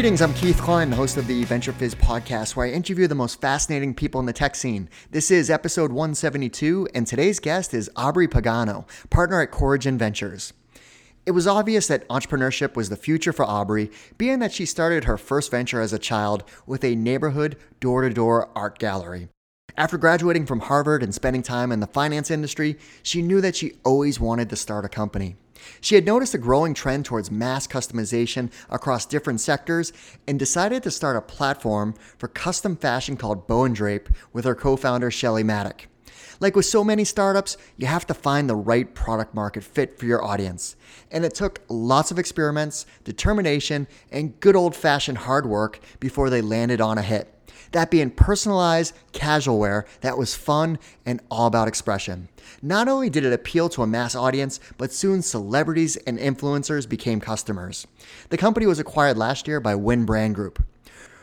Greetings, I'm Keith Cline, the host of the VentureFizz podcast, where I interview the most fascinating people in the tech scene. This is episode 172, and today's guest is Aubrie Pagano, partner at Coragen Ventures. It was obvious that entrepreneurship was the future for Aubrie, being that she started her first venture as a child with a neighborhood door to door art gallery. After graduating from Harvard and spending time in the finance industry, she knew that she always wanted to start a company. She had noticed a growing trend towards mass customization across different sectors and decided to start a platform for custom fashion called Bow and Drape with her co founder, Shelly Madick. Like with so many startups, you have to find the right product market fit for your audience. And it took lots of experiments, determination, and good old fashioned hard work before they landed on a hit that being personalized casual wear that was fun and all about expression. Not only did it appeal to a mass audience, but soon celebrities and influencers became customers. The company was acquired last year by Win Brand Group.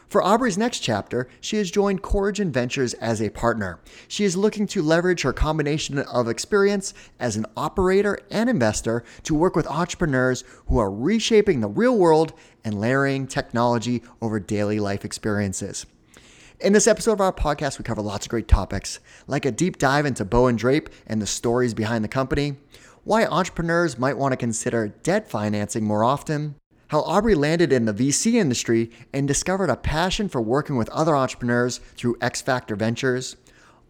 For Aubrie's next chapter, she has joined Coragen Ventures as a partner. She is looking to leverage her combination of experience as an operator and investor to work with entrepreneurs who are reshaping the real world and layering technology over daily life experiences. In this episode of our podcast, we cover lots of great topics, like a deep dive into Bow and Drape and the stories behind the company, why entrepreneurs might want to consider debt financing more often, how Aubrie landed in the VC industry and discovered a passion for working with other entrepreneurs through XFactor Ventures,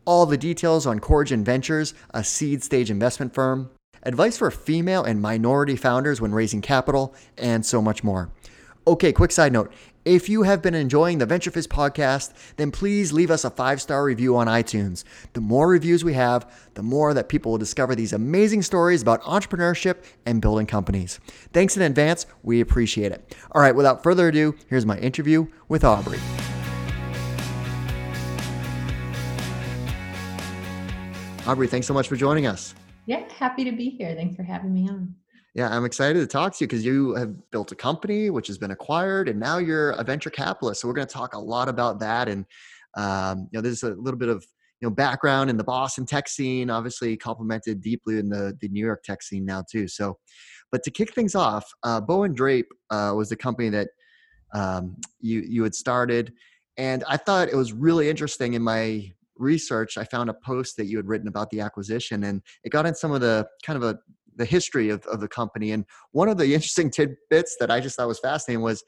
all the details on Coragen Ventures, a seed stage investment firm, advice for female and minority founders when raising capital, and so much more. Okay, quick side note. If you have been enjoying the VentureFizz podcast, then please leave us a five star review on iTunes. The more reviews we have, the more that people will discover these amazing stories about entrepreneurship and building companies. Thanks in advance. We appreciate it. All right, without further ado, here's my interview with Aubrie. Aubrie, thanks so much for joining us. Yeah, happy to be here. Thanks for having me on. Yeah, I'm excited to talk to you because you have built a company which has been acquired, and now you're a venture capitalist. So we're going to talk a lot about that, and um, you know, there's a little bit of you know background in the Boston tech scene, obviously complemented deeply in the the New York tech scene now too. So, but to kick things off, uh, Bow and Drape uh, was the company that um, you you had started, and I thought it was really interesting in my research. I found a post that you had written about the acquisition, and it got in some of the kind of a the history of, of the company. And one of the interesting tidbits that I just thought was fascinating was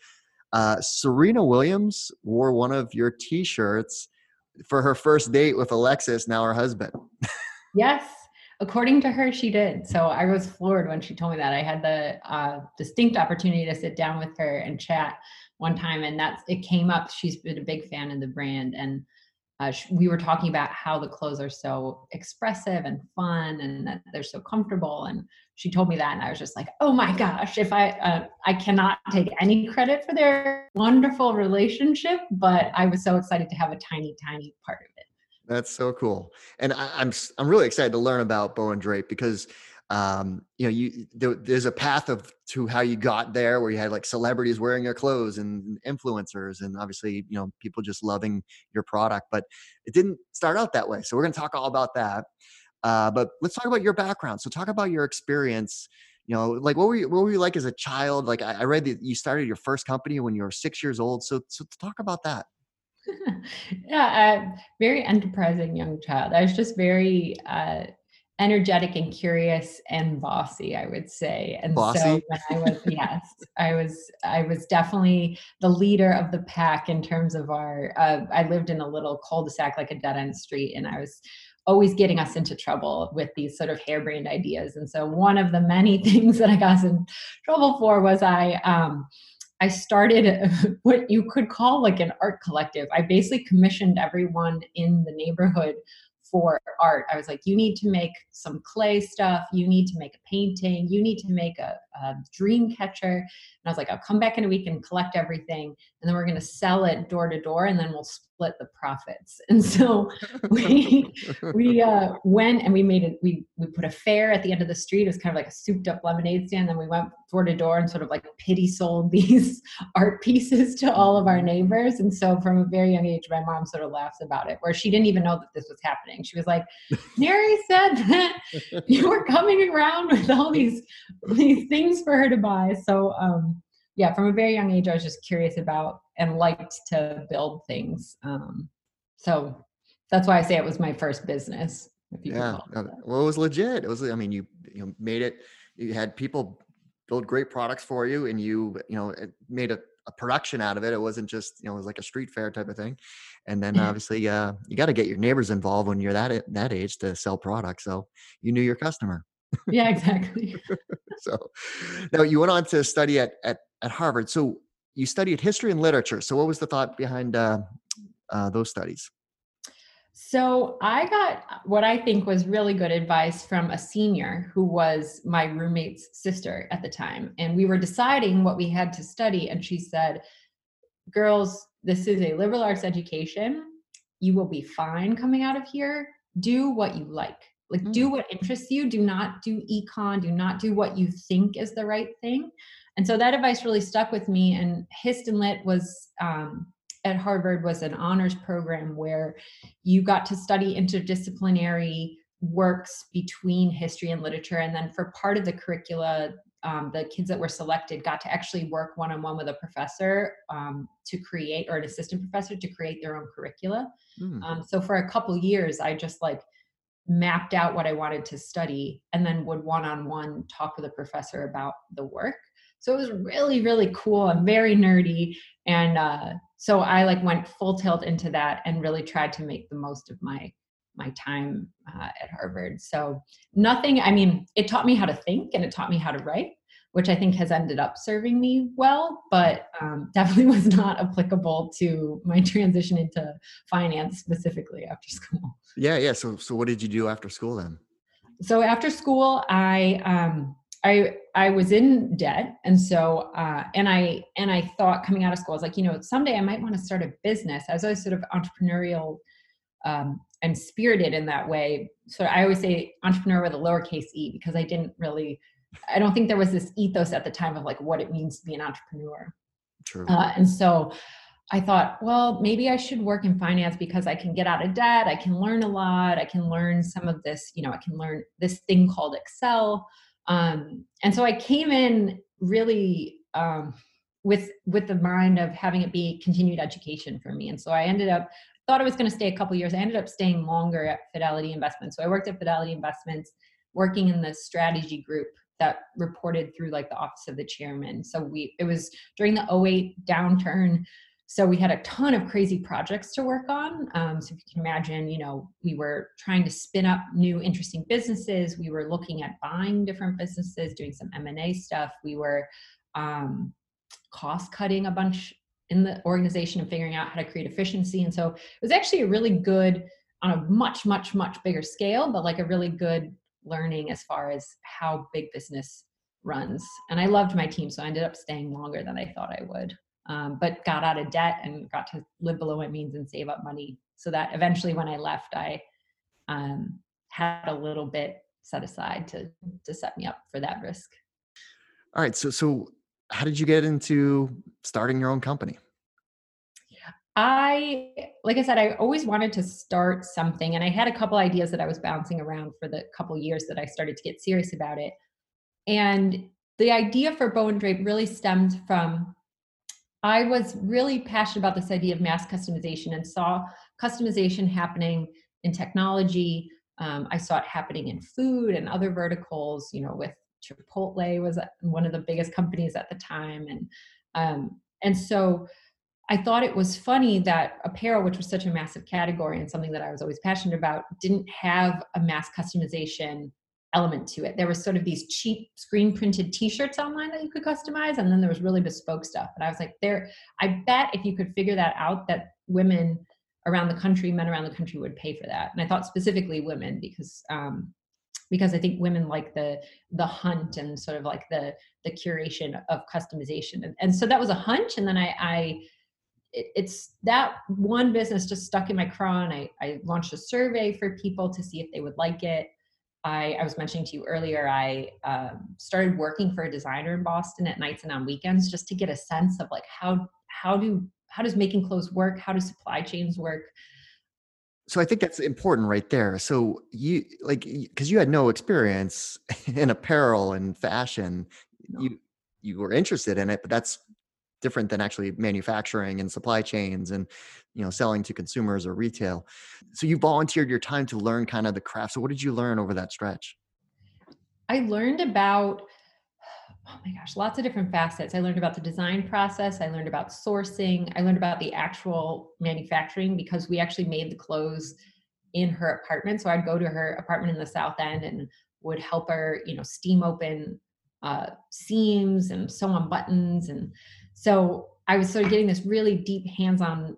uh, Serena Williams wore one of your T-shirts for her first date with Alexis, now her husband. yes, according to her, she did. So I was floored when she told me that. I had the uh, distinct opportunity to sit down with her and chat one time, and that's it came up. She's been a big fan of the brand, and uh, we were talking about how the clothes are so expressive and fun and that they're so comfortable and she told me that and i was just like oh my gosh if i uh, i cannot take any credit for their wonderful relationship but i was so excited to have a tiny tiny part of it. That's so cool. And I, i'm i'm really excited to learn about bow and drape because um, you know, you there, there's a path of to how you got there, where you had like celebrities wearing your clothes and influencers, and obviously, you know, people just loving your product. But it didn't start out that way. So we're going to talk all about that. Uh, but let's talk about your background. So talk about your experience. You know, like what were you what were you like as a child? Like I, I read that you started your first company when you were six years old. So so talk about that. yeah, uh, very enterprising young child. I was just very uh, energetic and curious and bossy i would say and bossy? so when i was yes i was i was definitely the leader of the pack in terms of our uh, i lived in a little cul-de-sac like a dead-end street and i was always getting us into trouble with these sort of harebrained ideas and so one of the many things that i got in trouble for was i um, I started what you could call like an art collective. I basically commissioned everyone in the neighborhood for art. I was like, you need to make some clay stuff. You need to make a painting. You need to make a, a dream catcher. And I was like, I'll come back in a week and collect everything. And then we're going to sell it door to door and then we'll split the profits. And so we, we uh, went and we made it, we, we put a fair at the end of the street. It was kind of like a souped up lemonade stand. Then we went door to door and sort of like pity sold these art pieces to all of our neighbors. And so from a very young age, my mom sort of laughs about it, where she didn't even know that this was happening. She was like, Mary said that you were coming around with all these these things for her to buy. So um, yeah, from a very young age, I was just curious about and liked to build things. Um, so that's why I say it was my first business. yeah, well, it was legit. It was. I mean, you you made it. You had people build great products for you, and you you know made a, a production out of it. It wasn't just you know it was like a street fair type of thing. And then obviously, uh, you got to get your neighbors involved when you're that that age to sell products. So you knew your customer. yeah, exactly. so now you went on to study at, at, at Harvard. So you studied history and literature. So what was the thought behind uh, uh, those studies? So I got what I think was really good advice from a senior who was my roommate's sister at the time. And we were deciding what we had to study. And she said, Girls, this is a liberal arts education. You will be fine coming out of here. Do what you like. Like, mm. do what interests you. Do not do econ. Do not do what you think is the right thing. And so that advice really stuck with me. And Hist and Lit was um, at Harvard was an honors program where you got to study interdisciplinary works between history and literature. And then for part of the curricula, um, the kids that were selected got to actually work one on one with a professor um, to create, or an assistant professor to create their own curricula. Mm. Um, so for a couple years, I just like mapped out what I wanted to study and then would one on one talk with a professor about the work. So it was really, really cool and very nerdy. And uh, so I like went full tilt into that and really tried to make the most of my my time uh, at Harvard. So nothing. I mean, it taught me how to think and it taught me how to write, which I think has ended up serving me well. But um, definitely was not applicable to my transition into finance specifically after school. Yeah, yeah. So, so what did you do after school then? So after school, I um, I I was in debt, and so uh, and I and I thought coming out of school, I was like, you know, someday I might want to start a business. I was always sort of entrepreneurial um, and spirited in that way. So I always say entrepreneur with a lowercase e because I didn't really, I don't think there was this ethos at the time of like what it means to be an entrepreneur. True. Uh, and so I thought, well, maybe I should work in finance because I can get out of debt. I can learn a lot. I can learn some of this, you know, I can learn this thing called Excel. Um, and so I came in really um, with with the mind of having it be continued education for me. And so I ended up thought I was going to stay a couple years. I ended up staying longer at Fidelity Investments. So I worked at Fidelity Investments, working in the strategy group that reported through like the office of the chairman. So we it was during the 08 downturn. So we had a ton of crazy projects to work on. Um, so if you can imagine, you know, we were trying to spin up new interesting businesses. We were looking at buying different businesses, doing some M and A stuff. We were um, cost cutting a bunch in the organization and figuring out how to create efficiency. And so it was actually a really good, on a much, much, much bigger scale, but like a really good learning as far as how big business runs. And I loved my team, so I ended up staying longer than I thought I would. Um, but got out of debt and got to live below my means and save up money so that eventually when I left, I um, had a little bit set aside to to set me up for that risk. All right, so so how did you get into starting your own company? I, like I said, I always wanted to start something, and I had a couple ideas that I was bouncing around for the couple years that I started to get serious about it. And the idea for Bow and Drape really stemmed from I was really passionate about this idea of mass customization and saw customization happening in technology. Um, I saw it happening in food and other verticals. You know, with Chipotle was one of the biggest companies at the time, and um, and so I thought it was funny that apparel, which was such a massive category and something that I was always passionate about, didn't have a mass customization element to it. There was sort of these cheap screen printed t-shirts online that you could customize and then there was really bespoke stuff. And I was like, there I bet if you could figure that out that women around the country, men around the country would pay for that. And I thought specifically women because um, because I think women like the the hunt and sort of like the the curation of customization. And, and so that was a hunch. And then I, I it, it's that one business just stuck in my craw. And I, I launched a survey for people to see if they would like it. I, I was mentioning to you earlier, I um, started working for a designer in Boston at nights and on weekends just to get a sense of like how how do how does making clothes work? How do supply chains work? so I think that's important right there. So you like because you had no experience in apparel and fashion, no. you you were interested in it, but that's different than actually manufacturing and supply chains and you know selling to consumers or retail. So you volunteered your time to learn kind of the craft. So what did you learn over that stretch? I learned about oh my gosh lots of different facets. I learned about the design process i learned about sourcing i learned about the actual manufacturing because we actually made the clothes in her apartment. So i'd go to her apartment in the south end and would help her you know steam open uh, seams and sew on buttons and so I was sort of getting this really deep hands-on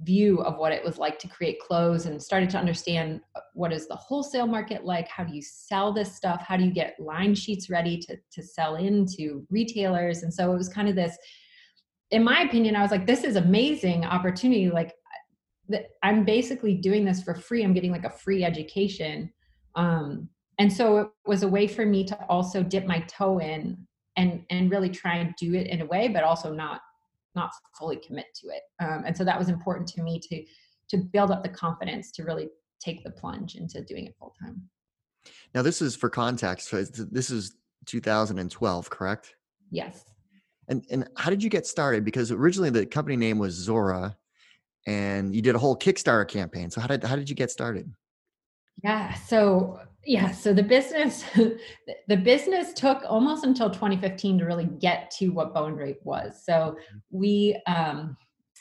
view of what it was like to create clothes and started to understand uh, what is the wholesale market like? How do you sell this stuff? How do you get line sheets ready to, to sell into retailers? And so it was kind of this in my opinion i was like this is amazing opportunity. Like i'm basically doing this for free. I'm getting like a free education. Um, and so it was a way for me to also dip my toe in and and really try and do it in a way but also not not fully commit to it. Um, and so that was important to me to to build up the confidence to really take the plunge into doing it full time now this is for context this is 2012 correct? Yes. And and how did you get started? Because originally the company name was zora and you did a whole kickstarter campaign. So how did how did you get started? Yeah so yeah so the business the business took almost until 2015 to really get to what bow and drape was so mm-hmm. we um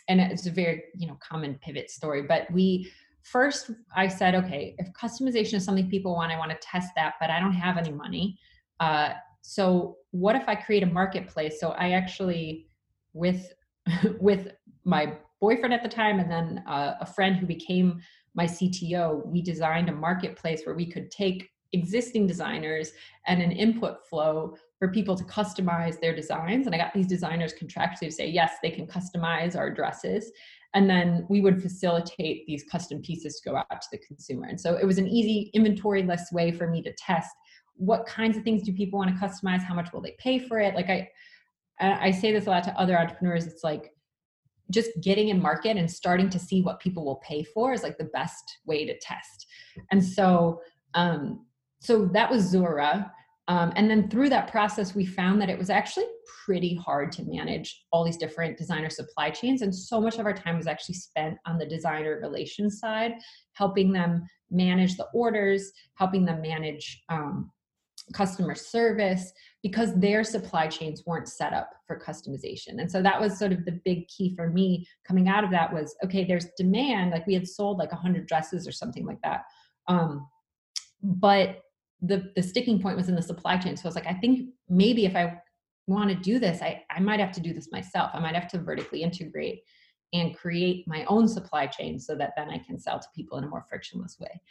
and it's a very you know common pivot story but we first i said okay if customization is something people want i want to test that but i don't have any money uh so what if i create a marketplace so i actually with with my boyfriend at the time and then uh, a friend who became my CTO, we designed a marketplace where we could take existing designers and an input flow for people to customize their designs. And I got these designers contractually to say, yes, they can customize our dresses. And then we would facilitate these custom pieces to go out to the consumer. And so it was an easy inventory less way for me to test what kinds of things do people want to customize? How much will they pay for it? Like I, I say this a lot to other entrepreneurs. It's like just getting in market and starting to see what people will pay for is like the best way to test. And so, um, so that was Zora. Um, and then through that process, we found that it was actually pretty hard to manage all these different designer supply chains. And so much of our time was actually spent on the designer relations side, helping them manage the orders, helping them manage um, customer service, because their supply chains weren't set up for customization. And so that was sort of the big key for me coming out of that was okay, there's demand. Like we had sold like 100 dresses or something like that. Um, but the the sticking point was in the supply chain. So I was like, I think maybe if I want to do this, I, I might have to do this myself. I might have to vertically integrate and create my own supply chain so that then I can sell to people in a more frictionless way.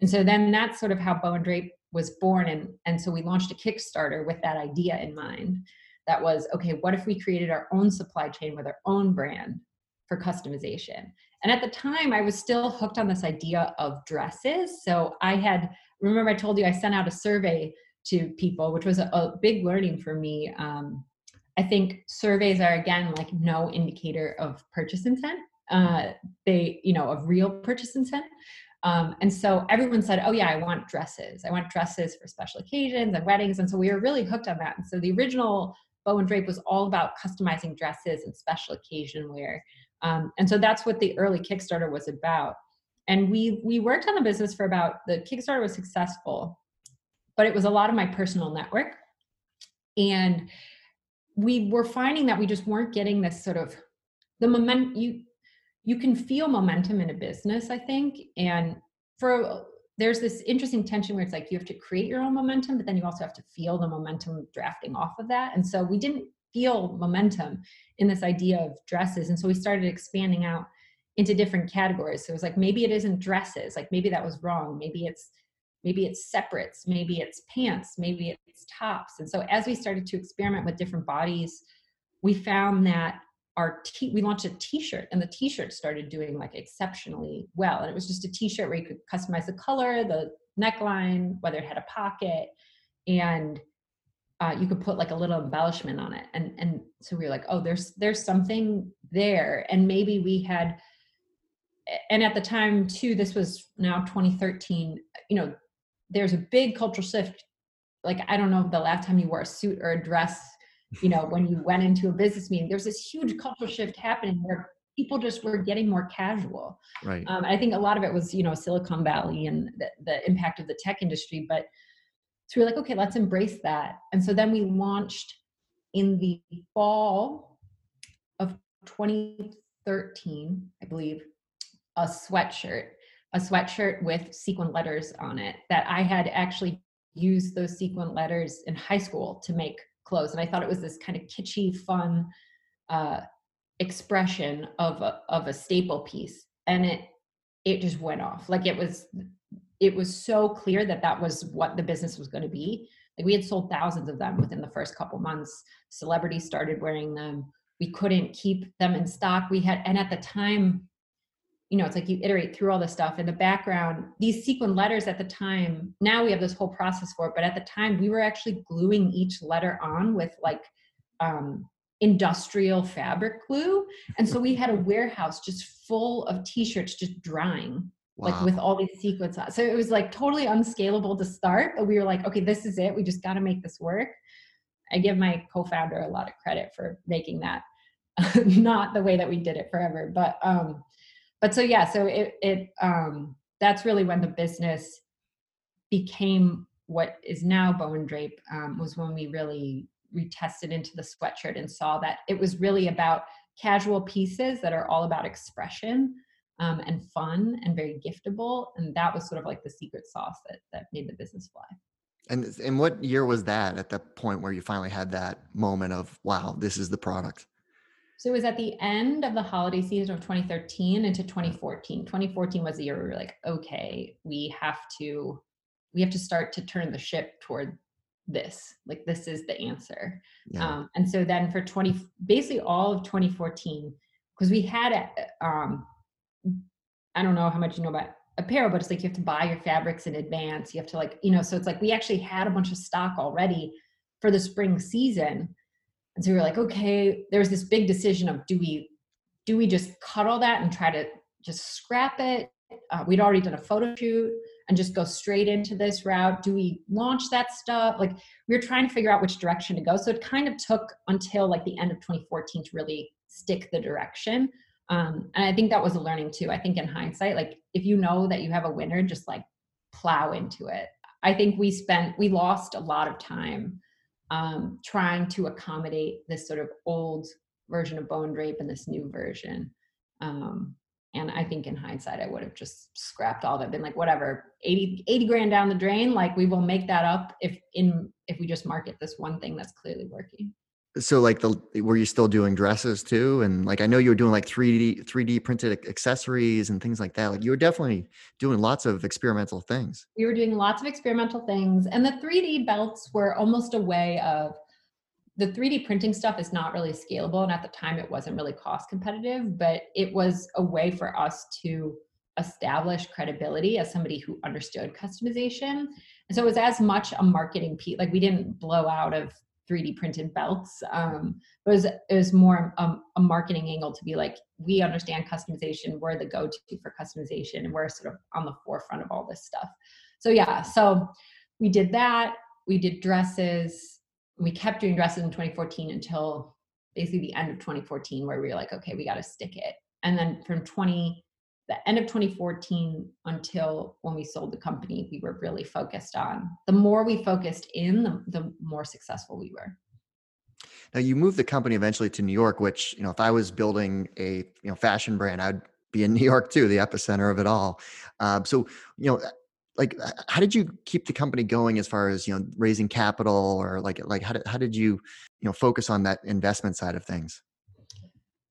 And so then that's sort of how Bow and Drape was born. And, and so we launched a Kickstarter with that idea in mind that was okay, what if we created our own supply chain with our own brand for customization? And at the time, I was still hooked on this idea of dresses. So I had, remember, I told you I sent out a survey to people, which was a, a big learning for me. Um, I think surveys are, again, like no indicator of purchase intent. Uh, they, you know, of real purchase intent. Um, and so everyone said, oh, yeah, I want dresses. I want dresses for special occasions and weddings. And so we were really hooked on that. And so the original Bow and Drape was all about customizing dresses and special occasion wear. Um, and so that's what the early Kickstarter was about. And we we worked on the business for about the Kickstarter was successful, but it was a lot of my personal network. And we were finding that we just weren't getting this sort of the moment you you can feel momentum in a business, I think. And for there's this interesting tension where it's like you have to create your own momentum, but then you also have to feel the momentum drafting off of that. And so we didn't feel momentum in this idea of dresses. And so we started expanding out into different categories. So it was like maybe it isn't dresses, like maybe that was wrong. Maybe it's maybe it's separates, maybe it's pants, maybe it's tops. And so as we started to experiment with different bodies, we found that our t- we launched a t-shirt and the t-shirt started doing like exceptionally well. And it was just a t-shirt where you could customize the color the neckline whether it had a pocket and uh, you could put like a little embellishment on it. And and so we were like oh there's there's something there. And maybe we had and at the time too this was now 2013 you know there's a big cultural shift. Like i don't know the last time you wore a suit or a dress you know, when you went into a business meeting, there's this huge cultural shift happening where people just were getting more casual. Right. Um, I think a lot of it was, you know, Silicon Valley and the, the impact of the tech industry. But so we are like, okay, let's embrace that. And so then we launched in the fall of 2013, I believe, a sweatshirt, a sweatshirt with sequin letters on it that I had actually used those sequin letters in high school to make clothes. And I thought it was this kind of kitschy, fun uh, expression of a, of a staple piece. And it, it just went off. Like it was, it was so clear that that was what the business was going to be. Like we had sold thousands of them within the first couple months. Celebrities started wearing them. We couldn't keep them in stock. We had, and at the time, you know, it's like you iterate through all this stuff in the background. These sequin letters at the time, now we have this whole process for it, but at the time we were actually gluing each letter on with like um, industrial fabric glue. And so we had a warehouse just full of t-shirts just drying. Wow. Like with all these sequins on. So it was like totally unscalable to start, but we were like, okay, this is it. We just got to make this work. I give my co-founder a lot of credit for making that not the way that we did it forever, but um, but so yeah so it it um that's really when the business became what is now bow and drape um, was when we really retested into the sweatshirt and saw that it was really about casual pieces that are all about expression um, and fun and very giftable and that was sort of like the secret sauce that that made the business fly. And and what year was that at the point where you finally had that moment of wow this is the product so it was at the end of the holiday season of 2013 into 2014. 2014 was the year we were like, okay, we have to we have to start to turn the ship toward this. Like this is the answer. Yeah. Um, and so then for 20 basically all of 2014, because we had a, um I don't know how much you know about apparel, but it's like you have to buy your fabrics in advance. You have to like, you know, so it's like we actually had a bunch of stock already for the spring season and so we were like, okay, there was this big decision of do we do we just cut all that and try to just scrap it? Uh, we'd already done a photo shoot and just go straight into this route. Do we launch that stuff? Like we were trying to figure out which direction to go. So it kind of took until like the end of 2014 to really stick the direction. Um, and I think that was a learning too. I think in hindsight, like if you know that you have a winner, just like plow into it. I think we spent, we lost a lot of time um, trying to accommodate this sort of old version of bone drape and this new version. Um, and I think in hindsight, I would have just scrapped all that, been like, whatever, 80, 80 grand down the drain. Like we will make that up if in, if we just market this one thing that's clearly working so like the were you still doing dresses too? And like i know you were doing like 3d 3d printed accessories and things like that. Like you were definitely doing lots of experimental things. We were doing lots of experimental things and the 3d belts were almost a way of the 3d printing stuff is not really scalable and at the time it wasn't really cost competitive but it was a way for us to establish credibility as somebody who understood customization. And so it was as much a marketing piece like we didn't blow out of 3D printed belts. Um, it was it was more um, a marketing angle to be like, we understand customization. We're the go-to for customization, and we're sort of on the forefront of all this stuff. So yeah, so we did that. We did dresses. We kept doing dresses in 2014 until basically the end of 2014, where we were like, okay, we got to stick it. And then from 20 the end of 2014 until when we sold the company, we were really focused on. The more we focused in, the, the more successful we were. Now you moved the company eventually to New York, which you know, if I was building a you know fashion brand, I'd be in New York too, the epicenter of it all. Uh, so you know, like how did you keep the company going as far as you know raising capital or like like how did how did you you know focus on that investment side of things?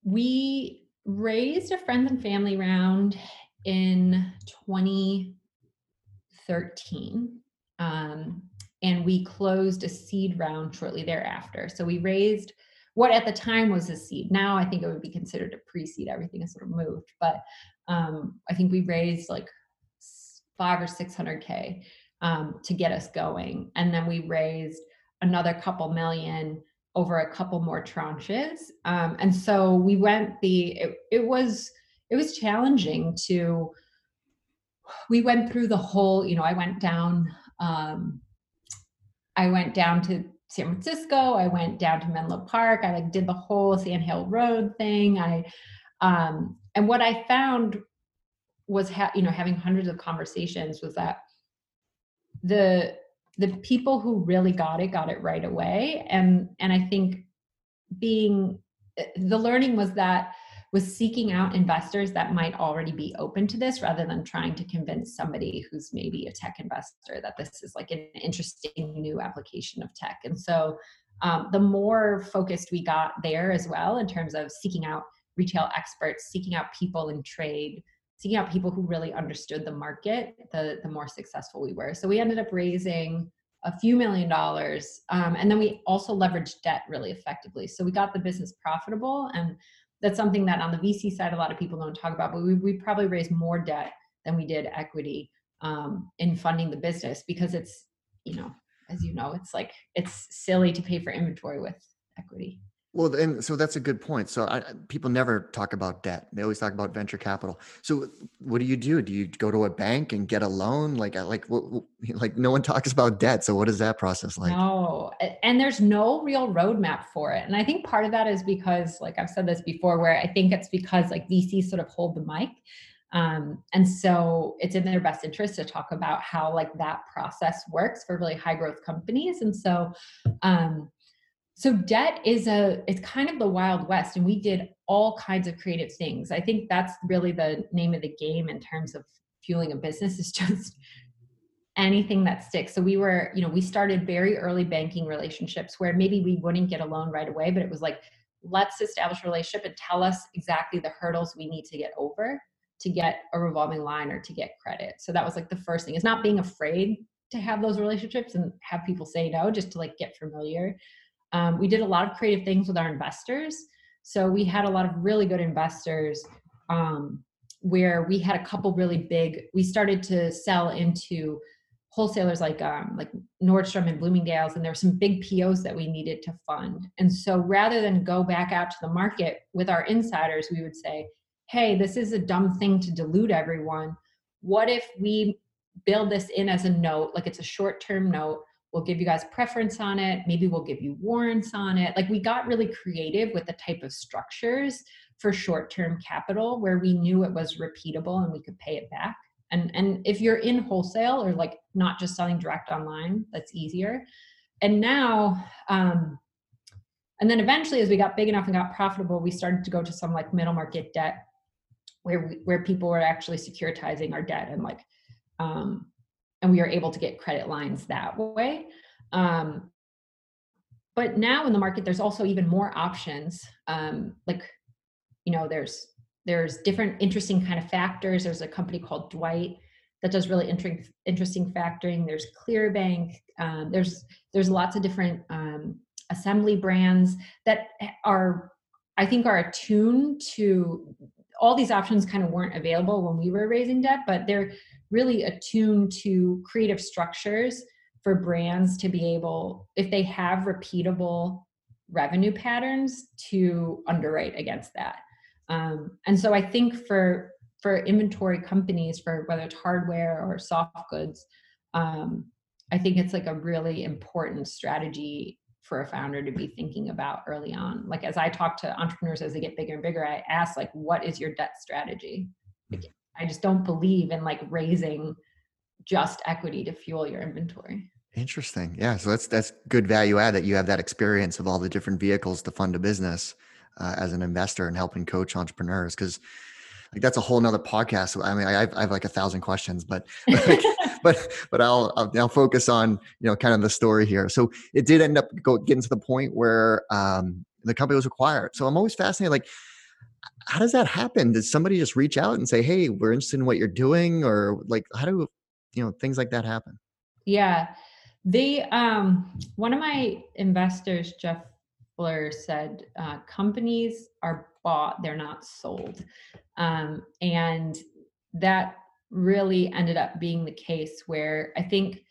We raised a friends and family round in 2013. Um, and we closed a seed round shortly thereafter. So we raised what at the time was a seed. Now I think it would be considered a pre-seed. Everything has sort of moved, but um, I think we raised like five or six hundred k um, to get us going, and then we raised another couple million over a couple more tranches. Um, and so we went the, it, it was, it was challenging to, we went through the whole, you know, I went down, um, I went down to San Francisco. I went down to Menlo Park. I like did the whole Sand Hill Road thing. I um, and what I found was ha- you know having hundreds of conversations was that the the people who really got it got it right away and and I think being the learning was that was seeking out investors that might already be open to this rather than trying to convince somebody who's maybe a tech investor that this is like an interesting new application of tech. And so um, the more focused we got there as well in terms of seeking out retail experts, seeking out people in trade, seeking out people who really understood the market, the, the more successful we were. So we ended up raising a few million dollars. Um, and then we also leveraged debt really effectively. So we got the business profitable and that's something that on the VC side, a lot of people don't talk about, but we, we probably raised more debt than we did equity um, in funding the business because it's, you know, as you know, it's like, it's silly to pay for inventory with equity. Well, and so that's a good point. So I, people never talk about debt; they always talk about venture capital. So what do you do? Do you go to a bank and get a loan? Like, like, like no one talks about debt. So what is that process like? No, and there's no real roadmap for it. And I think part of that is because, like I've said this before, where I think it's because like VCs sort of hold the mic. Um, and so it's in their best interest to talk about how like that process works for really high growth companies. And so um, so debt is a it's kind of the wild west and we did all kinds of creative things. I think that's really the name of the game in terms of fueling a business is just anything that sticks. So we were you know we started very early banking relationships where maybe we wouldn't get a loan right away but it was like let's establish a relationship and tell us exactly the hurdles we need to get over to get a revolving line or to get credit. So that was like the first thing. Is not being afraid to have those relationships and have people say no just to like get familiar um, we did a lot of creative things with our investors. So we had a lot of really good investors um, where we had a couple really big. We started to sell into wholesalers like um, like Nordstrom and Bloomingdale's, and there were some big POs that we needed to fund. And so rather than go back out to the market with our insiders, we would say, "Hey, this is a dumb thing to dilute everyone. What if we build this in as a note, like it's a short-term note?" We'll give you guys preference on it. Maybe we'll give you warrants on it. Like we got really creative with the type of structures for short-term capital where we knew it was repeatable and we could pay it back. And and if you're in wholesale or like not just selling direct online that's easier. And now um and then eventually as we got big enough and got profitable we started to go to some like middle market debt where we, where people were actually securitizing our debt and like um and we are able to get credit lines that way. Um, but now in the market, there's also even more options. Um, like, you know, there's there's different interesting kind of factors. There's a company called Dwight that does really inter- interesting factoring. There's Clearbanc. Um, there's there's lots of different um, Assembled Brands that are, I think, are attuned to all these options. Kind of weren't available when we were raising debt, but they're really attuned to creative structures for brands to be able, if they have repeatable revenue patterns, to underwrite against that. Um, and so I think for for inventory companies, for whether it's hardware or soft goods, um, I think it's like a really important strategy for a founder to be thinking about early on. Like as I talk to entrepreneurs as they get bigger and bigger, I ask like, what is your debt strategy? Like, I just don't believe in like raising just equity to fuel your inventory. Interesting. Yeah. So that's that's good value add that you have that experience of all the different vehicles to fund a business uh, as an investor and helping coach entrepreneurs because like that's a whole nother podcast. I mean, I have, I have like a thousand questions, but like, but but I'll, I'll I'll focus on you know kind of the story here. So it did end up go getting to the point where um, the company was acquired. So I'm always fascinated, like how does that happen? Does somebody just reach out and say, "Hey, we're interested in what you're doing," or like how do you know things like that happen? Yeah, the um, one of my investors, Jeff Fuller, said uh, companies are bought; they're not sold, um, and that really ended up being the case. Where I think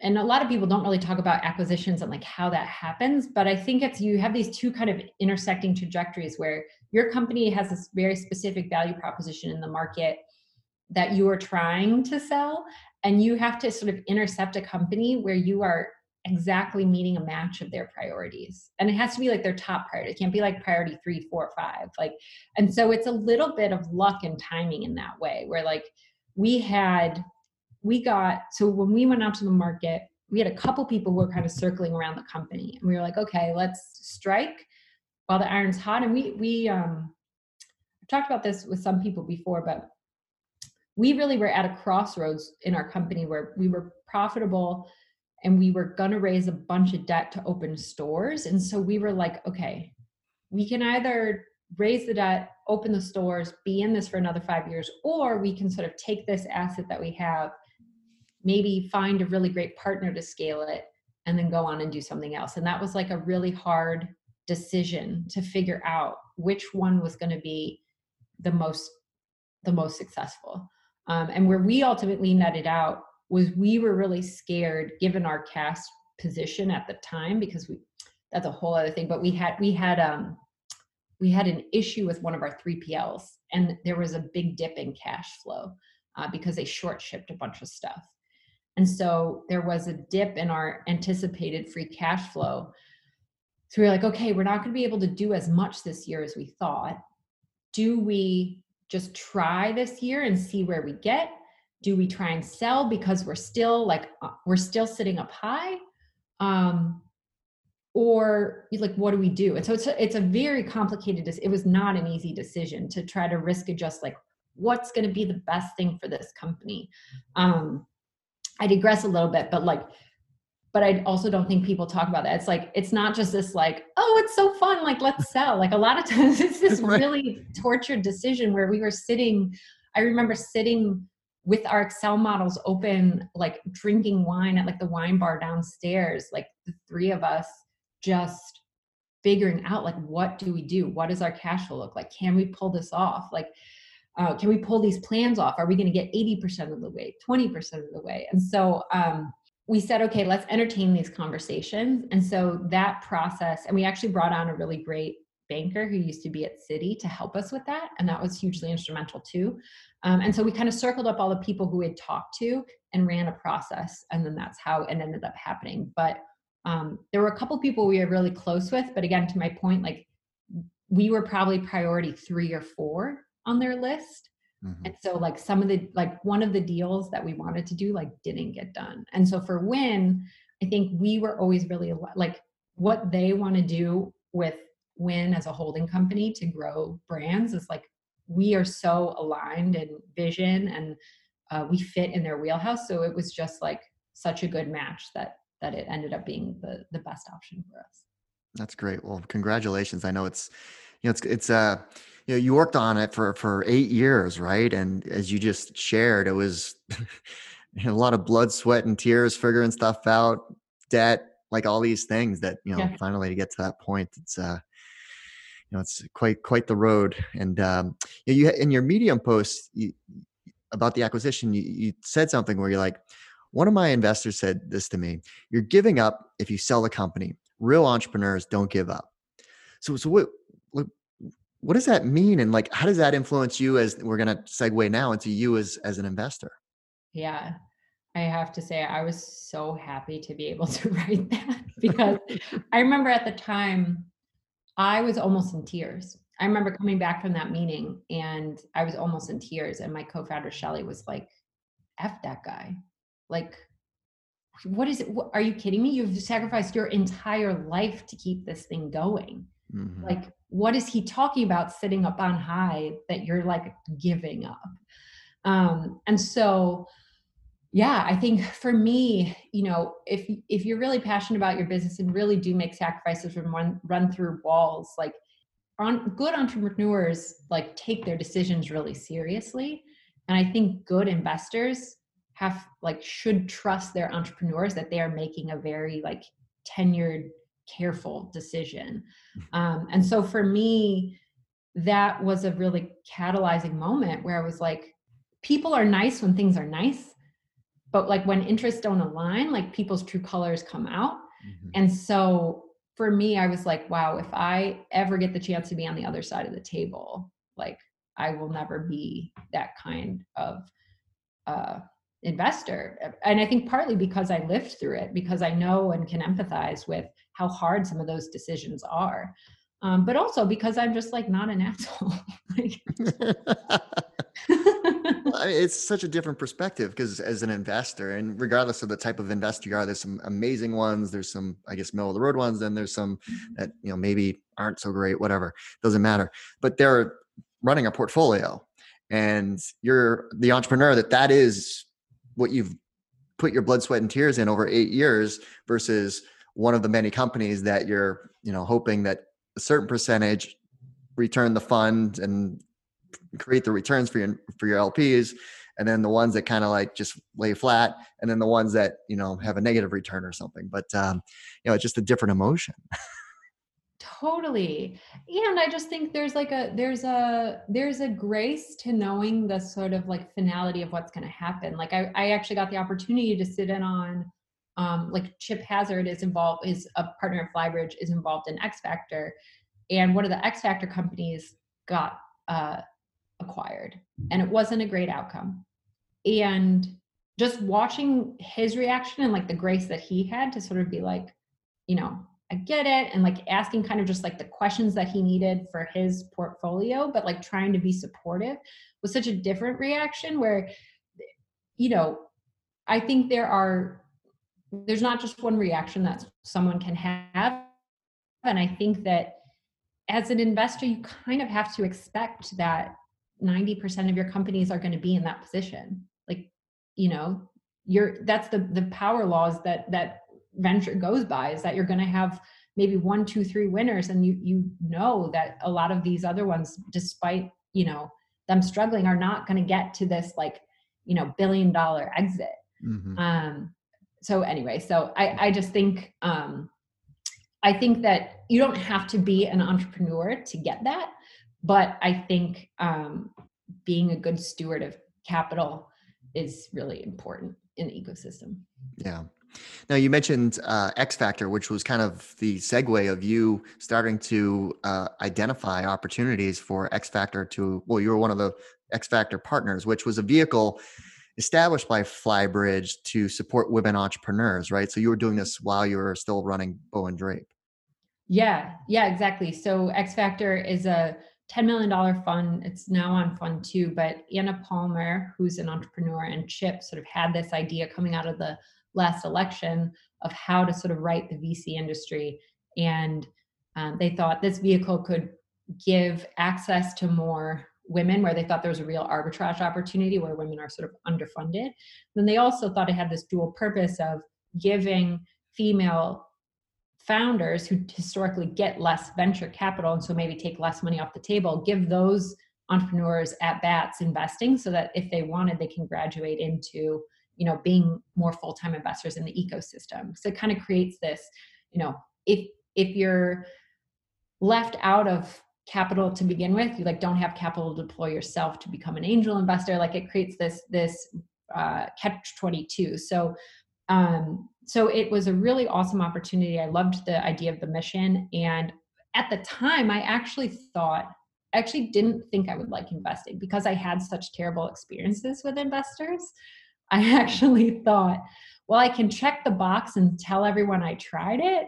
and a lot of people don't really talk about acquisitions and like how that happens but i think it's you have these two kind of intersecting trajectories where your company has this very specific value proposition in the market that you are trying to sell and you have to sort of intercept a company where you are exactly meeting a match of their priorities. And it has to be like their top priority. It can't be like priority three four five like and so it's a little bit of luck and timing in that way where like we had we got so when we went out to the market we had a couple people who were kind of circling around the company and we were like okay let's strike while the iron's hot. And we we um I've talked about this with some people before but we really were at a crossroads in our company where we were profitable and we were going to raise a bunch of debt to open stores. And so we were like okay we can either raise the debt open the stores be in this for another 5 years or we can sort of take this asset that we have maybe find a really great partner to scale it and then go on and do something else. And that was like a really hard decision to figure out which one was going to be the most the most successful. Um, and where we ultimately netted out was we were really scared given our cash position at the time because we that's a whole other thing but we had we had um we had an issue with one of our 3pls and there was a big dip in cash flow uh, because they short shipped a bunch of stuff and so there was a dip in our anticipated free cash flow. So we are like okay we're not going to be able to do as much this year as we thought. Do we just try this year and see where we get? Do we try and sell because we're still like uh, we're still sitting up high? Um or like what do we do? And so it's a, it's a very complicated it was not an easy decision to try to risk adjust like what's going to be the best thing for this company? Um i digress a little bit but like but i also don't think people talk about that it's like it's not just this like oh it's so fun like let's sell like a lot of times it's this right. really tortured decision where we were sitting i remember sitting with our Excel models open, like drinking wine at like the wine bar downstairs, like the three of us just figuring out like what do we do? What does our cash flow look like? Can we pull this off? Like, uh, can we pull these plans off? Are we going to get 80% of the way, 20% of the way? And so um, we said, okay, let's entertain these conversations. And so that process, and we actually brought on a really great banker who used to be at Citi to help us with that. And that was hugely instrumental too. Um, and so we kind of circled up all the people who we had talked to and ran a process. And then that's how it ended up happening. But um, there were a couple people we were really close with. But again, to my point, like we were probably priority three or four on their list. Mm-hmm. And so like some of the like one of the deals that we wanted to do like didn't get done. And so for Win, I think we were always really like what they want to do with Win as a holding company to grow brands is like we are so aligned in vision and uh, we fit in their wheelhouse. So it was just like such a good match that that it ended up being the the best option for us. That's great. Well, congratulations. I know it's you know it's it's uh you know you worked on it for for eight years, right? And as you just shared, it was a lot of blood, sweat, and tears figuring stuff out, debt, like all these things that you know yeah. finally to get to that point. It's uh you know it's quite quite the road and um, you, you in your medium post you, about the acquisition you, you said something where you're like one of my investors said this to me you're giving up if you sell the company real entrepreneurs don't give up so so what what, does that mean and like how does that influence you as we're going to segue now into you as as an investor yeah I have to say, I was so happy to be able to write that because I remember at the time I was almost in tears. I remember coming back from that meeting and I was almost in tears. And my co founder, Shelly, was like, F that guy. Like, what is it? What, are you kidding me? You've sacrificed your entire life to keep this thing going. Mm-hmm. Like, what is he talking about sitting up on high that you're like giving up? Um, and so, yeah i think for me you know if if you're really passionate about your business and really do make sacrifices and run run through walls like on good entrepreneurs like take their decisions really seriously and i think good investors have like should trust their entrepreneurs that they are making a very like tenured careful decision mm-hmm. um, and so for me that was a really catalyzing moment where i was like people are nice when things are nice but like when interests don't align like people's true colors come out mm-hmm. and so for me i was like wow if i ever get the chance to be on the other side of the table like i will never be that kind of uh investor and i think partly because i lived through it because i know and can empathize with how hard some of those decisions are. Um, but also because i'm just like not an asshole. Like, it's such a different perspective because as an investor and regardless of the type of investor you are there's some amazing ones there's some i guess middle of the road ones then there's some mm-hmm. that you know maybe aren't so great whatever doesn't matter. But they're running a portfolio and you're the entrepreneur that that is what you've put your blood sweat and tears in over eight years versus one of the many companies that you're you know hoping that a certain percentage return the fund and create the returns for your for your LPs and then the ones that kind of like just lay flat and then the ones that you know have a negative return or something. But um you know it's just a different emotion. Totally. And i just think there's like a there's a there's a grace to knowing the sort of like finality of what's going to happen. Like I, I actually got the opportunity to sit in on um like chip hazard is involved is a partner of flybridge is involved in x factor and one of the x factor companies got uh acquired and it wasn't a great outcome. And just watching his reaction and like the grace that he had to sort of be like you know i get it and like asking kind of just like the questions that he needed for his portfolio but like trying to be supportive was such a different reaction where you know i think there are there's not just one reaction that someone can have. And i think that as an investor you kind of have to expect that 90% of your companies are going to be in that position. Like you know you're that's the the power laws that that venture goes by is that you're going to have maybe one two three winners and you you know that a lot of these other ones despite you know them struggling are not going to get to this like you know billion dollar exit. Mm-hmm. um so anyway so i i just think um i think that you don't have to be an entrepreneur to get that but I think um, being a good steward of capital is really important in the ecosystem. Yeah. Now you mentioned uh, XFactor, which was kind of the segue of you starting to uh, identify opportunities for XFactor to. Well, you were one of the XFactor partners, which was a vehicle established by Flybridge to support women entrepreneurs, right? So you were doing this while you were still running Bow and Drape. Yeah, yeah, exactly. So XFactor is a $10 million fund. It's now on fund two, but Anna Palmer, who's an entrepreneur, and Chip sort of had this idea coming out of the last election of how to sort of right the VC industry. And um, they thought this vehicle could give access to more women where they thought there was a real arbitrage opportunity where women are sort of underfunded. Then they also thought it had this dual purpose of giving female founders who historically get less venture capital and so maybe take less money off the table give those entrepreneurs at bats investing so that if they wanted they can graduate into you know being more full-time investors in the ecosystem so it kind of creates this you know if if you're left out of capital to begin with you like don't have capital to deploy yourself to become an angel investor like it creates this this uh, catch 22 so um, so it was a really awesome opportunity. I loved the idea of the mission. And at the time, I actually thought, I actually didn't think I would like investing because I had such terrible experiences with investors. I actually thought, well, I can check the box and tell everyone I tried it,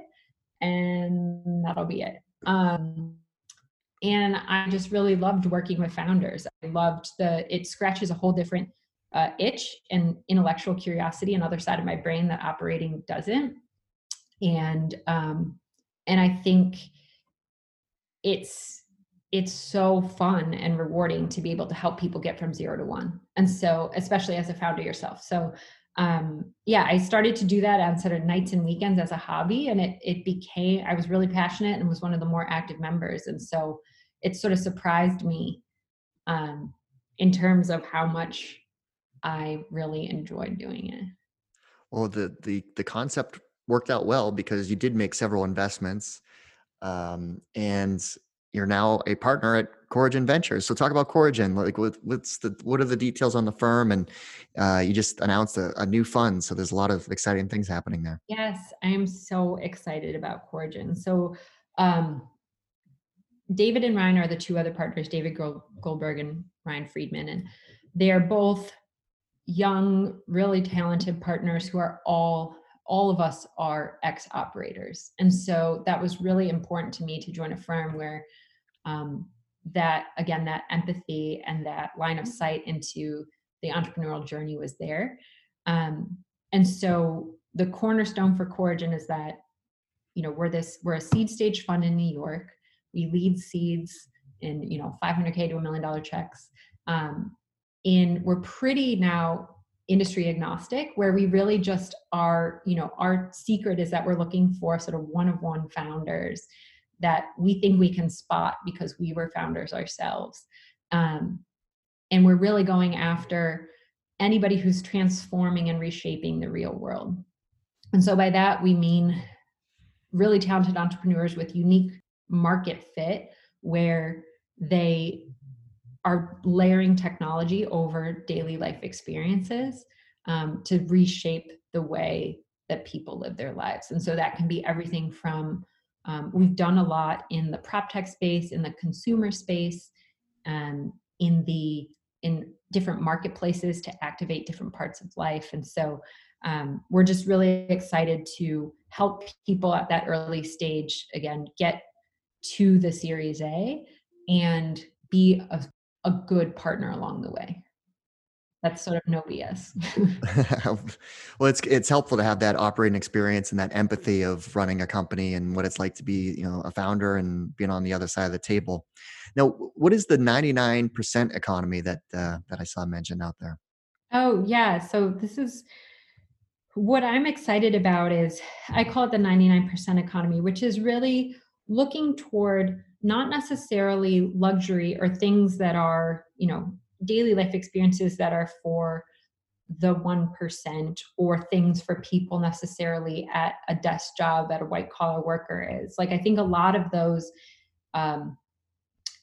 and that'll be it. Um, and I just really loved working with founders. I loved the, it scratches a whole different uh, itch and intellectual curiosity, another side of my brain that operating doesn't. And um, and I think it's it's so fun and rewarding to be able to help people get from zero to one. And so, especially as a founder yourself. So um, yeah, I started to do that on sort of nights and weekends as a hobby, and it it became I was really passionate and was one of the more active members, and so it sort of surprised me um, in terms of how much I really enjoyed doing it. Well, the the the concept worked out well because you did make several investments, um, and you're now a partner at Corigin Ventures. So talk about Corigin. Like, what, what's the what are the details on the firm? And uh, you just announced a, a, new fund, so there's a lot of exciting things happening there. Yes, I am so excited about Corigin. So. Um, David and Ryan are the two other partners, David Goldberg and Ryan Friedman, and they are both young, really talented partners who are all all of us are ex operators. And so that was really important to me to join a firm where um, that, again, that empathy and that line of sight into the entrepreneurial journey was there. Um, and so the cornerstone for Corigin is that, you know, we're this, we're a seed stage fund in New York. We lead seeds in, you know, 500K to a million dollar checks. Um, in we're pretty now industry agnostic where we really just are you know our secret is that we're looking for sort of one of one founders that we think we can spot because we were founders ourselves um, and we're really going after anybody who's transforming and reshaping the real world and so by that we mean really talented entrepreneurs with unique market fit where they are layering technology over daily life experiences um, to reshape the way that people live their lives. And so that can be everything from um, we've done a lot in the prop tech space, in the consumer space, and in the in different marketplaces to activate different parts of life. And so um, we're just really excited to help people at that early stage again get to the Series A and be a a good partner along the way. That's sort of no BS. well, it's it's helpful to have that operating experience and that empathy of running a company and what it's like to be, you know, a founder and being on the other side of the table. Now, what is the 99% economy that uh, that I saw mentioned out there? Oh, yeah. So this is what I'm excited about is I call it the 99% economy, which is really looking toward not necessarily luxury or things that are, you know, daily life experiences that are for the 1% or things for people necessarily at a desk job that a white collar worker is. Like, I think a lot of those um,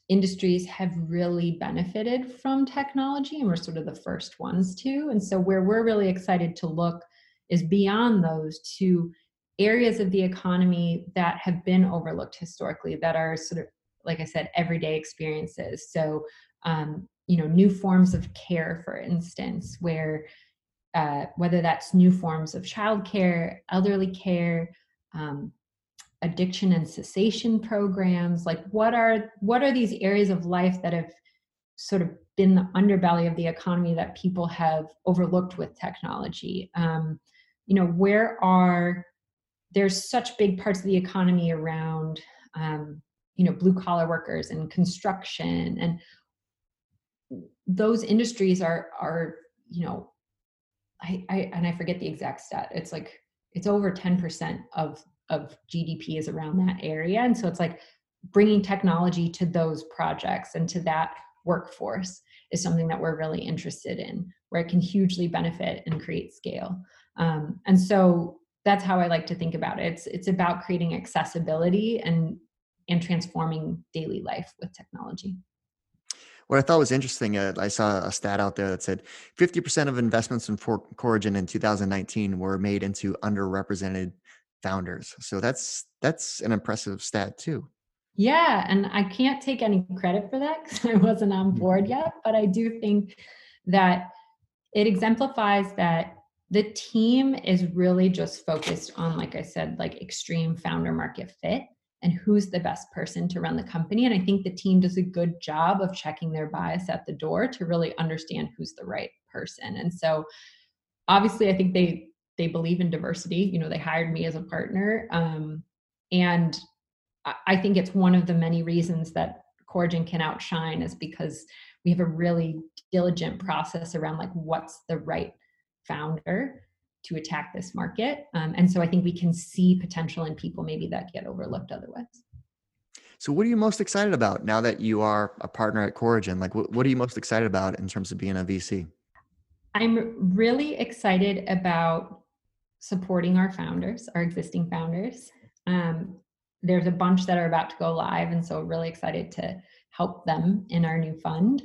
industries have really benefited from technology, and we're sort of the first ones to. And so, where we're really excited to look is beyond those to areas of the economy that have been overlooked historically that are sort of like i said everyday experiences. So um, you know new forms of care for instance where uh, whether that's new forms of childcare elderly care um, addiction and cessation programs like what are what are these areas of life that have sort of been the underbelly of the economy that people have overlooked with technology? Um, you know where are there's such big parts of the economy around um, you know blue collar workers and construction and those industries are are you know I, I and i forget the exact stat it's like it's over 10% of of gdp is around that area and so it's like bringing technology to those projects and to that workforce is something that we're really interested in where it can hugely benefit and create scale. Um, and so that's how I like to think about it. It's it's about creating accessibility and and transforming daily life with technology. What I thought was interesting, uh, I saw a stat out there that said 50% of investments in for- Corigin in 2019 were made into underrepresented founders. So that's that's an impressive stat too. Yeah, and I can't take any credit for that because I wasn't on mm-hmm. board yet, but I do think that it exemplifies that the team is really just focused on like i said like extreme founder market fit and who's the best person to run the company. And i think the team does a good job of checking their bias at the door to really understand who's the right person. And so obviously i think they they believe in diversity. You know they hired me as a partner. Um, and i think it's one of the many reasons that Corigin can outshine is because we have a really diligent process around like what's the right founder to attack this market. Um, and so I think we can see potential in people maybe that get overlooked otherwise. So, what are you most excited about now that you are a partner at Corigin? Like, what, what are you most excited about in terms of being a VC? I'm really excited about supporting our founders, our existing founders. Um, there's a bunch that are about to go live, and so really excited to help them in our new fund.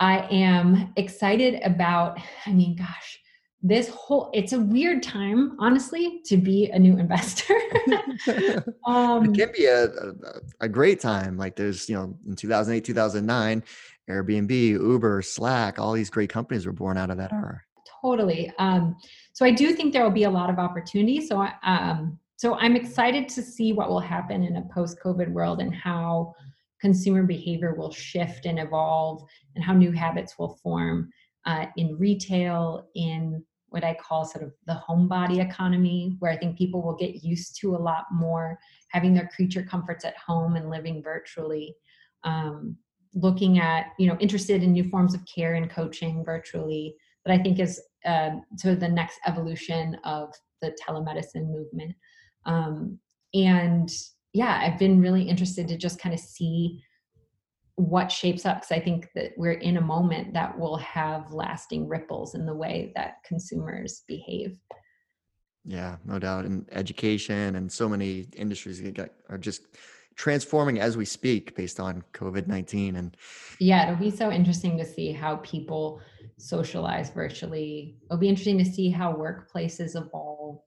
I am excited about, I mean, gosh, this whole it's a weird time honestly to be a new investor um, it can be a, a, a great time like there's you know in 2008 2009 airbnb uber slack all these great companies were born out of that era totally. Um, so I do think there will be a lot of opportunity. So, I, um, so I'm excited to see what will happen in a post-COVID world and how consumer behavior will shift and evolve, and how new habits will form uh, in retail, in what I call sort of the homebody economy, where I think people will get used to a lot more having their creature comforts at home and living virtually. Um, looking at, you know, interested in new forms of care and coaching virtually, that I think is uh, sort of the next evolution of the telemedicine movement. Um, and yeah, I've been really interested to just kind of see what shapes up because I think that we're in a moment that will have lasting ripples in the way that consumers behave. Yeah, no doubt. And education and so many industries are just transforming as we speak based on COVID 19. And yeah, it'll be so interesting to see how people socialize virtually. It'll be interesting to see how workplaces evolve.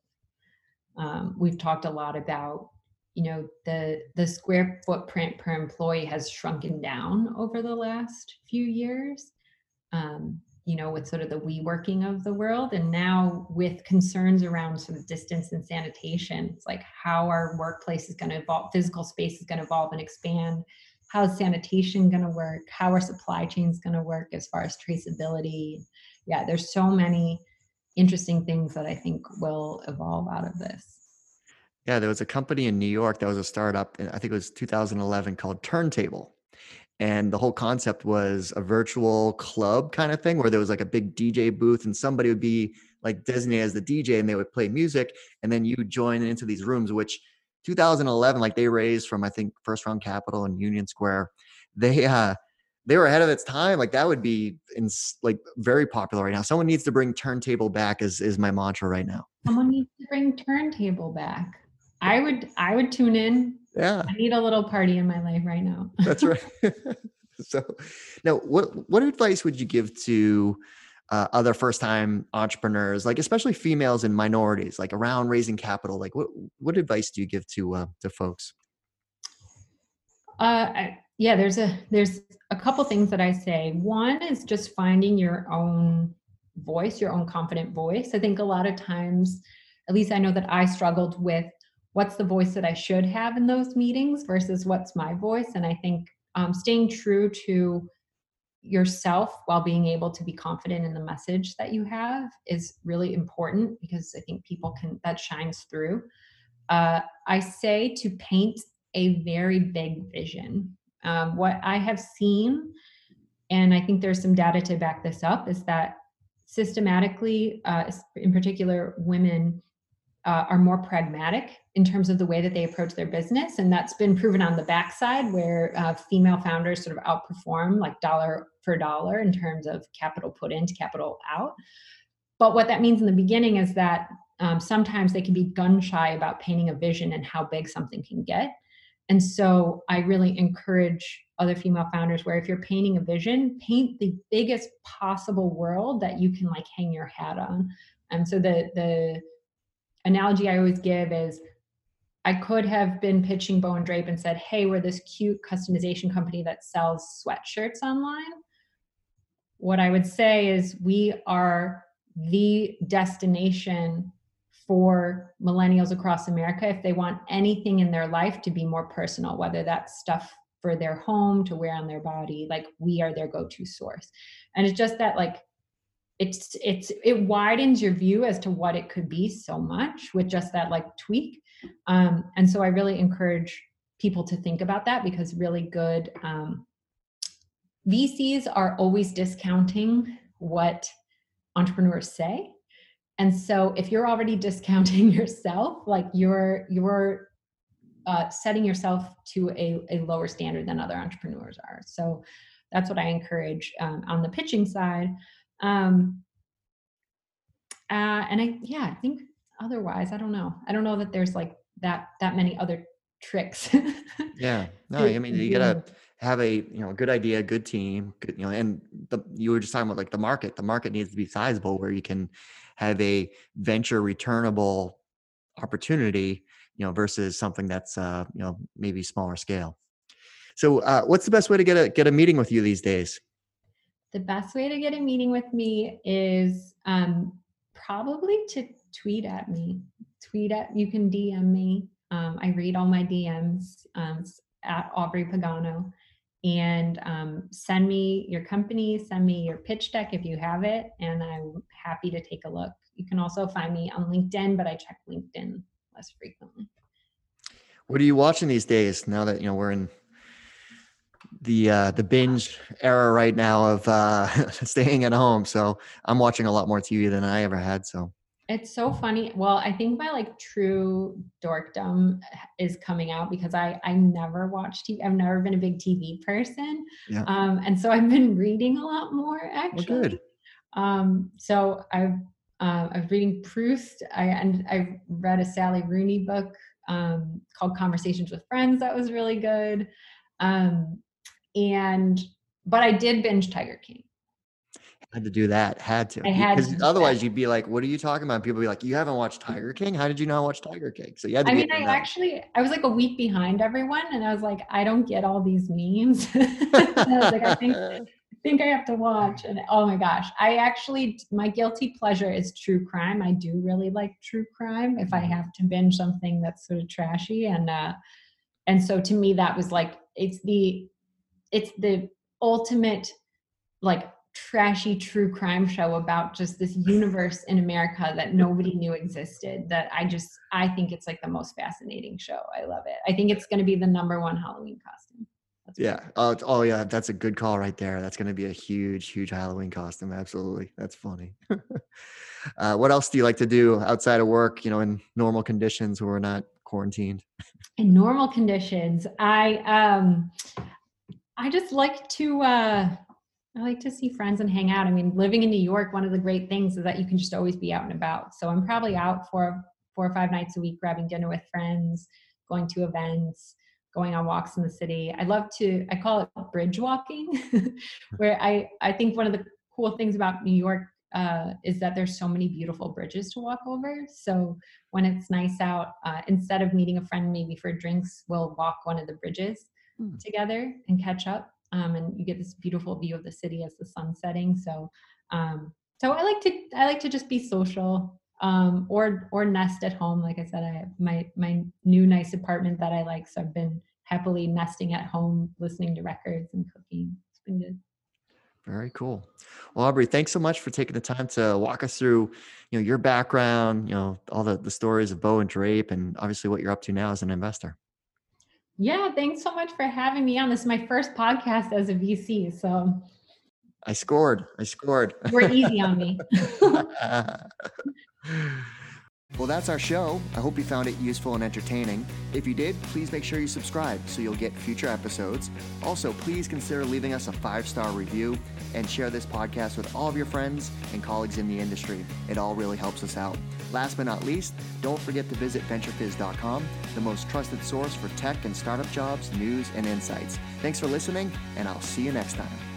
Um, we've talked a lot about you know the the square footprint per employee has shrunken down over the last few years um, you know with sort of the WeWorking of the world. And now with concerns around sort of distance and sanitation it's like how our workplace is going to evolve physical space is going to evolve and expand. How is sanitation going to work? How are supply chains going to work as far as traceability? Yeah there's so many interesting things that i think will evolve out of this yeah, there was a company in New York that was a startup, and I think it was 2011 called Turntable. And the whole concept was a virtual club kind of thing where there was like a big DJ booth and somebody would be like designated as the DJ and they would play music. And then you join into these rooms, which 2011, like they raised from, I think, First Round Capital and Union Square. They, uh, they were ahead of its time. Like that would be in, like very popular right now. Someone needs to bring turntable back is is my mantra right now. Someone needs to bring turntable back. I would I would tune in. Yeah. I need a little party in my life right now. That's right. so now what what advice would you give to uh, other first time entrepreneurs, like especially females and minorities, like around raising capital? Like what what advice do you give to uh, to folks? Uh, I, yeah, there's a there's a couple things that I say. One is just finding your own voice, your own confident voice. I think a lot of times, at least I know that I struggled with what's the voice that I should have in those meetings versus what's my voice. And I think um, staying true to yourself while being able to be confident in the message that you have is really important because I think people can, that shines through. Uh, I say to paint a very big vision. Um, what I have seen, and I think there's some data to back this up, is that systematically, uh, in particular, women uh, are more pragmatic in terms of the way that they approach their business. And that's been proven on the backside where uh, female founders sort of outperform like dollar for dollar in terms of capital put into capital out. But what that means in the beginning is that um, sometimes they can be gun shy about painting a vision and how big something can get. And so I really encourage other female founders where if you're painting a vision, paint the biggest possible world that you can like hang your hat on. And so the the analogy I always give is I could have been pitching Bow and Drape and said, hey, we're this cute customization company that sells sweatshirts online. What I would say is we are the destination for millennials across America if they want anything in their life to be more personal, whether that's stuff for their home to wear on their body, like we are their go-to source. And it's just that like it's it's it widens your view as to what it could be so much with just that like tweak. Um, and so i really encourage people to think about that because really good um, vcs are always discounting what entrepreneurs say. And so if you're already discounting yourself like you're you're uh, setting yourself to a, a lower standard than other entrepreneurs are. So that's what i encourage um, on the pitching side um, uh, and I, yeah, I think otherwise, I don't know. I don't know that there's like that that many other tricks. yeah, no, I mean you gotta have a you know a good idea, good team, good, you know, and the you were just talking about like the market. The market needs to be sizable where you can have a venture returnable opportunity, you know, versus something that's uh, you know maybe smaller scale. So, uh, what's the best way to get a get a meeting with you these days? The best way to get a meeting with me is um, probably to tweet at me. Tweet at you can DM me. Um, I read all my DMs um, at Aubrie Pagano and um, send me your company, send me your pitch deck if you have it, and I'm happy to take a look. You can also find me on LinkedIn, but I check LinkedIn less frequently. What are you watching these days now that you know we're in the uh, the binge era right now of uh, staying at home? So I'm watching a lot more TV than I ever had. So it's so funny. Well, I think my like true dorkdom is coming out because I I never watched TV. I've never been a big TV person. Yeah. Um, and so I've been reading a lot more actually. Well, good. Um, so I've uh, I was reading Proust. I and I read a Sally Rooney book um, called Conversations with Friends. That was really good. Um, and but I did binge Tiger King had to do that. Had to. I had because otherwise you'd be like, "What are you talking about?" People be like, "You haven't watched Tiger King? How did you not watch Tiger King?" So yeah. I mean, I actually I was like a week behind everyone, and I was like, I don't get all these memes. I was like, I think I think I have to watch. And oh my gosh, I actually my guilty pleasure is true crime. I do really like true crime. If I mm-hmm. have to binge something that's sort of trashy, and uh, and so to me that was like it's the it's the ultimate like trashy true crime show about just this universe in America that nobody knew existed that I just I think it's like the most fascinating show. I love it. I think it's going to be the number one Halloween costume. That's yeah. Oh, oh yeah, that's a good call right there. That's going to be a huge huge Halloween costume. Absolutely. That's funny. uh, what else do you like to do outside of work, you know, in normal conditions where we're not quarantined? In normal conditions, I um I just like to uh I like to see friends and hang out. I mean, living in New York, one of the great things is that you can just always be out and about. So I'm probably out for four or five nights a week, grabbing dinner with friends, going to events, going on walks in the city. I love to, I call it bridge walking, where I, I think one of the cool things about New York uh, is that there's so many beautiful bridges to walk over. So when it's nice out, uh, instead of meeting a friend maybe for drinks, we'll walk one of the bridges mm. together and catch up um, and you get this beautiful view of the city as the sun setting. So, um, so I like to I like to just be social um, or or nest at home. Like I said, I my my new nice apartment that I like, so I've been happily nesting at home, listening to records and cooking. It's been good. Very cool. Well, Aubrie, thanks so much for taking the time to walk us through, you know, your background, you know, all the, the stories of Bow and Drape and obviously what you're up to now as an investor. Yeah, thanks so much for having me on. This is my first podcast as a VC. So I scored. I scored. We're easy on me. well, that's our show. I hope you found it useful and entertaining. If you did, please make sure you subscribe so you'll get future episodes. Also, please consider leaving us a five star review and share this podcast with all of your friends and colleagues in the industry. It all really helps us out. Last but not least, don't forget to visit venturefizz.com, the most trusted source for tech and startup jobs, news, and insights. Thanks for listening, and I'll see you next time.